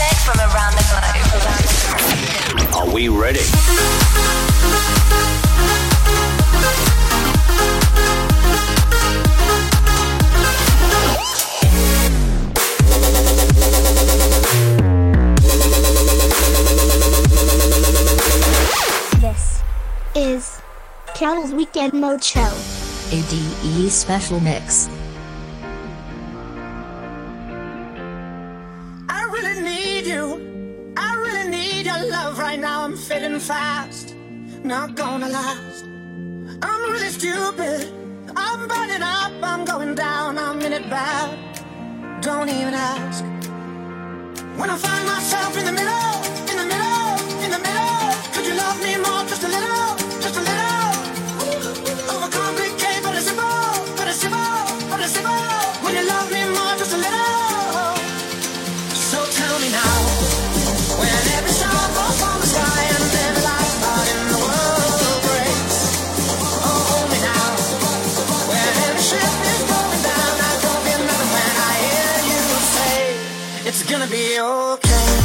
music from around the globe. Are we ready? This is Carol's Weekend Mode Show. ADE Special Mix. fast, not gonna last. I'm really stupid. I'm burning up, I'm going down, I'm in it bad. Don't even ask. When I find myself in the middle, in the middle, in the middle, could you love me? okay.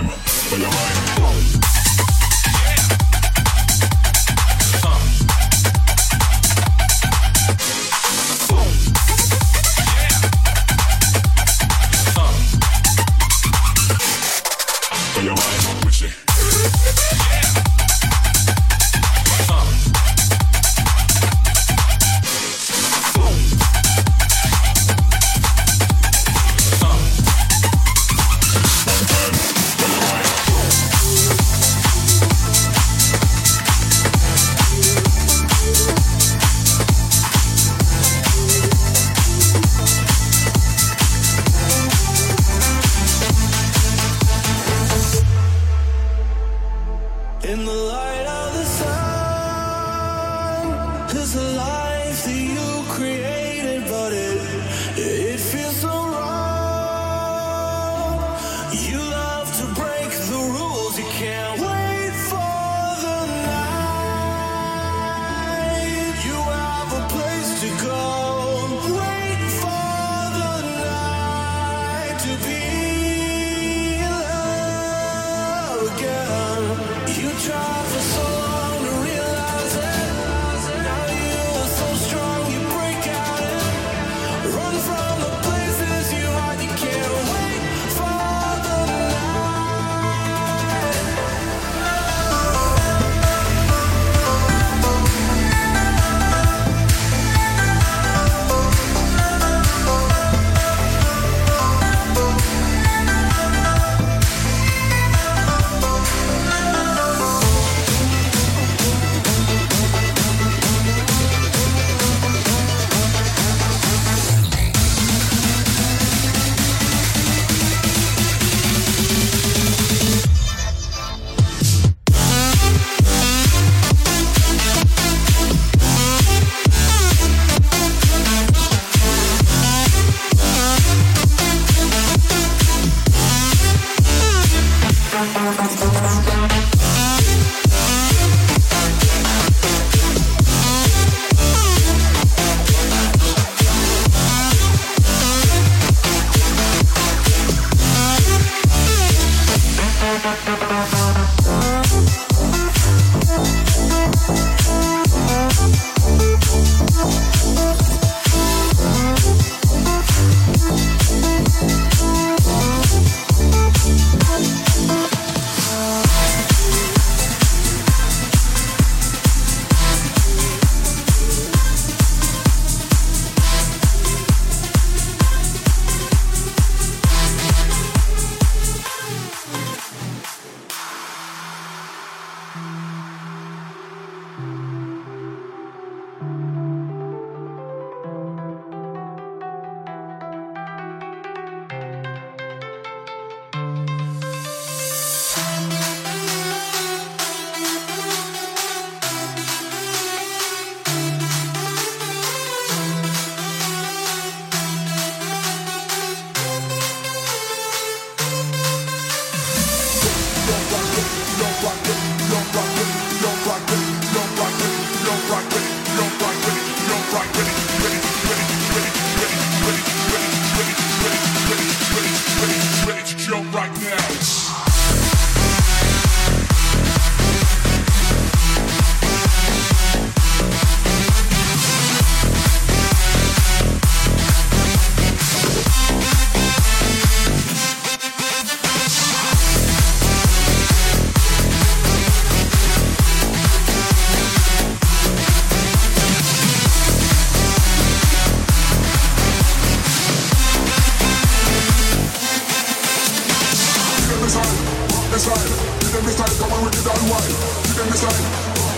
time for your mind.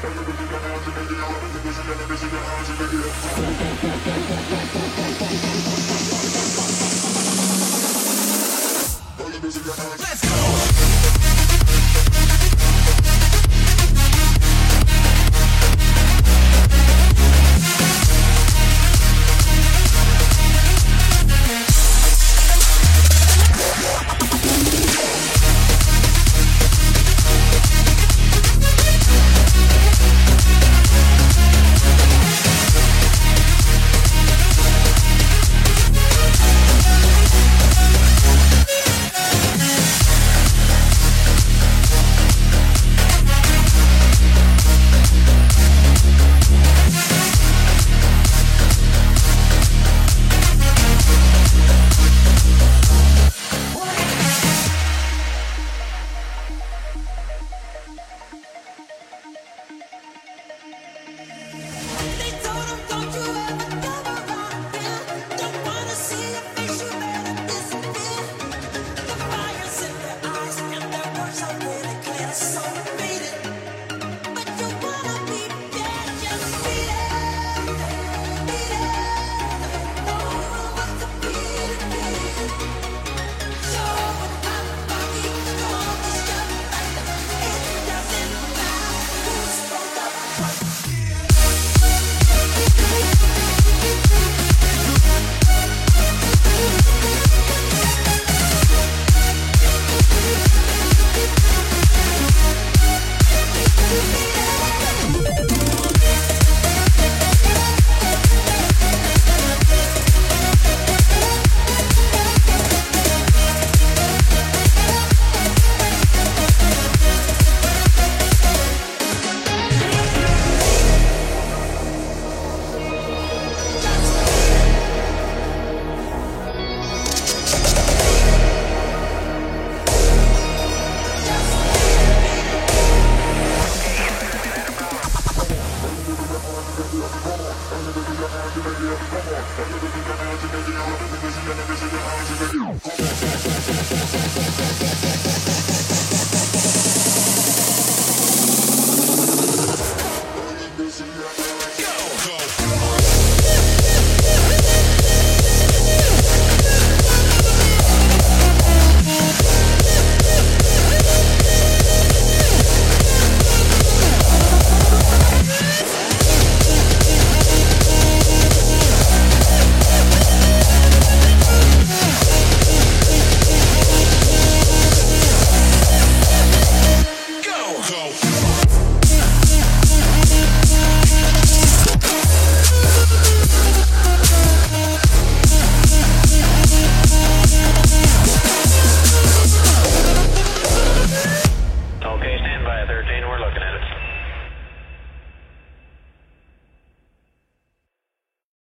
Everybody got in the